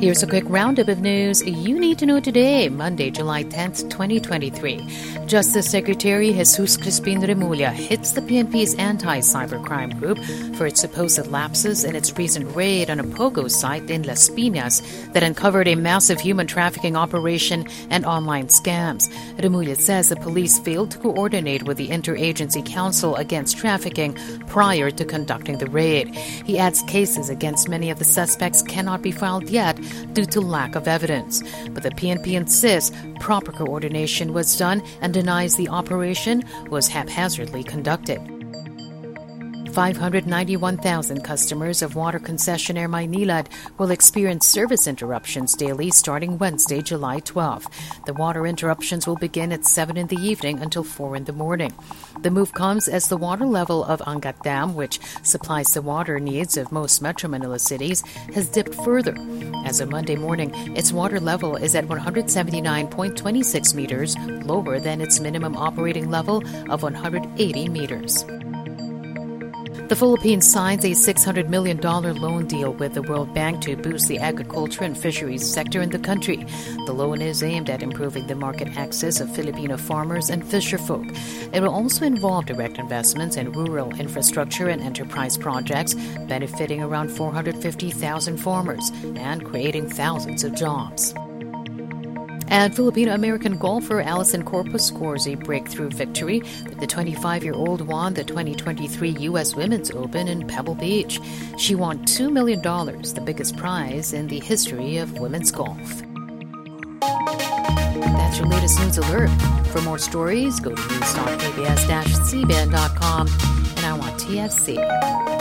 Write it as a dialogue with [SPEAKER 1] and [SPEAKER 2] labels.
[SPEAKER 1] Here's a quick roundup of news you need to know today, Monday, July 10th, 2023. Justice Secretary Jesus Crispin Remulla hits the PNP's anti-cybercrime group for its supposed lapses in its recent raid on a POGO site in Las Piñas that uncovered a massive human trafficking operation and online scams. Remulla says the police failed to coordinate with the Interagency Council Against Trafficking prior to conducting the raid. He adds cases against many of the suspects cannot be filed yet due to lack of evidence. But the PNP insists proper coordination was done and denies the operation was haphazardly conducted. 591,000 customers of water concessionaire Maynilad will experience service interruptions daily starting Wednesday, July 12. The water interruptions will begin at 7 in the evening until 4 in the morning. The move comes as the water level of Angat Dam, which supplies the water needs of most Metro Manila cities, has dipped further. As of Monday morning, its water level is at 179.26 meters, lower than its minimum operating level of 180 meters. The Philippines signs a $600 million loan deal with the World Bank to boost the agriculture and fisheries sector in the country. The loan is aimed at improving the market access of Filipino farmers and fisherfolk. It will also involve direct investments in rural infrastructure and enterprise projects, benefiting around 450,000 farmers and creating thousands of jobs. And Filipino American golfer Allisen Corpuz scores a breakthrough victory. The 25 year old won the 2023 U.S. Women's Open in Pebble Beach. She won $2 million, the biggest prize in the history of women's golf. That's your latest news alert. For more stories, go to news.abs-cbn.com and iWantTFC.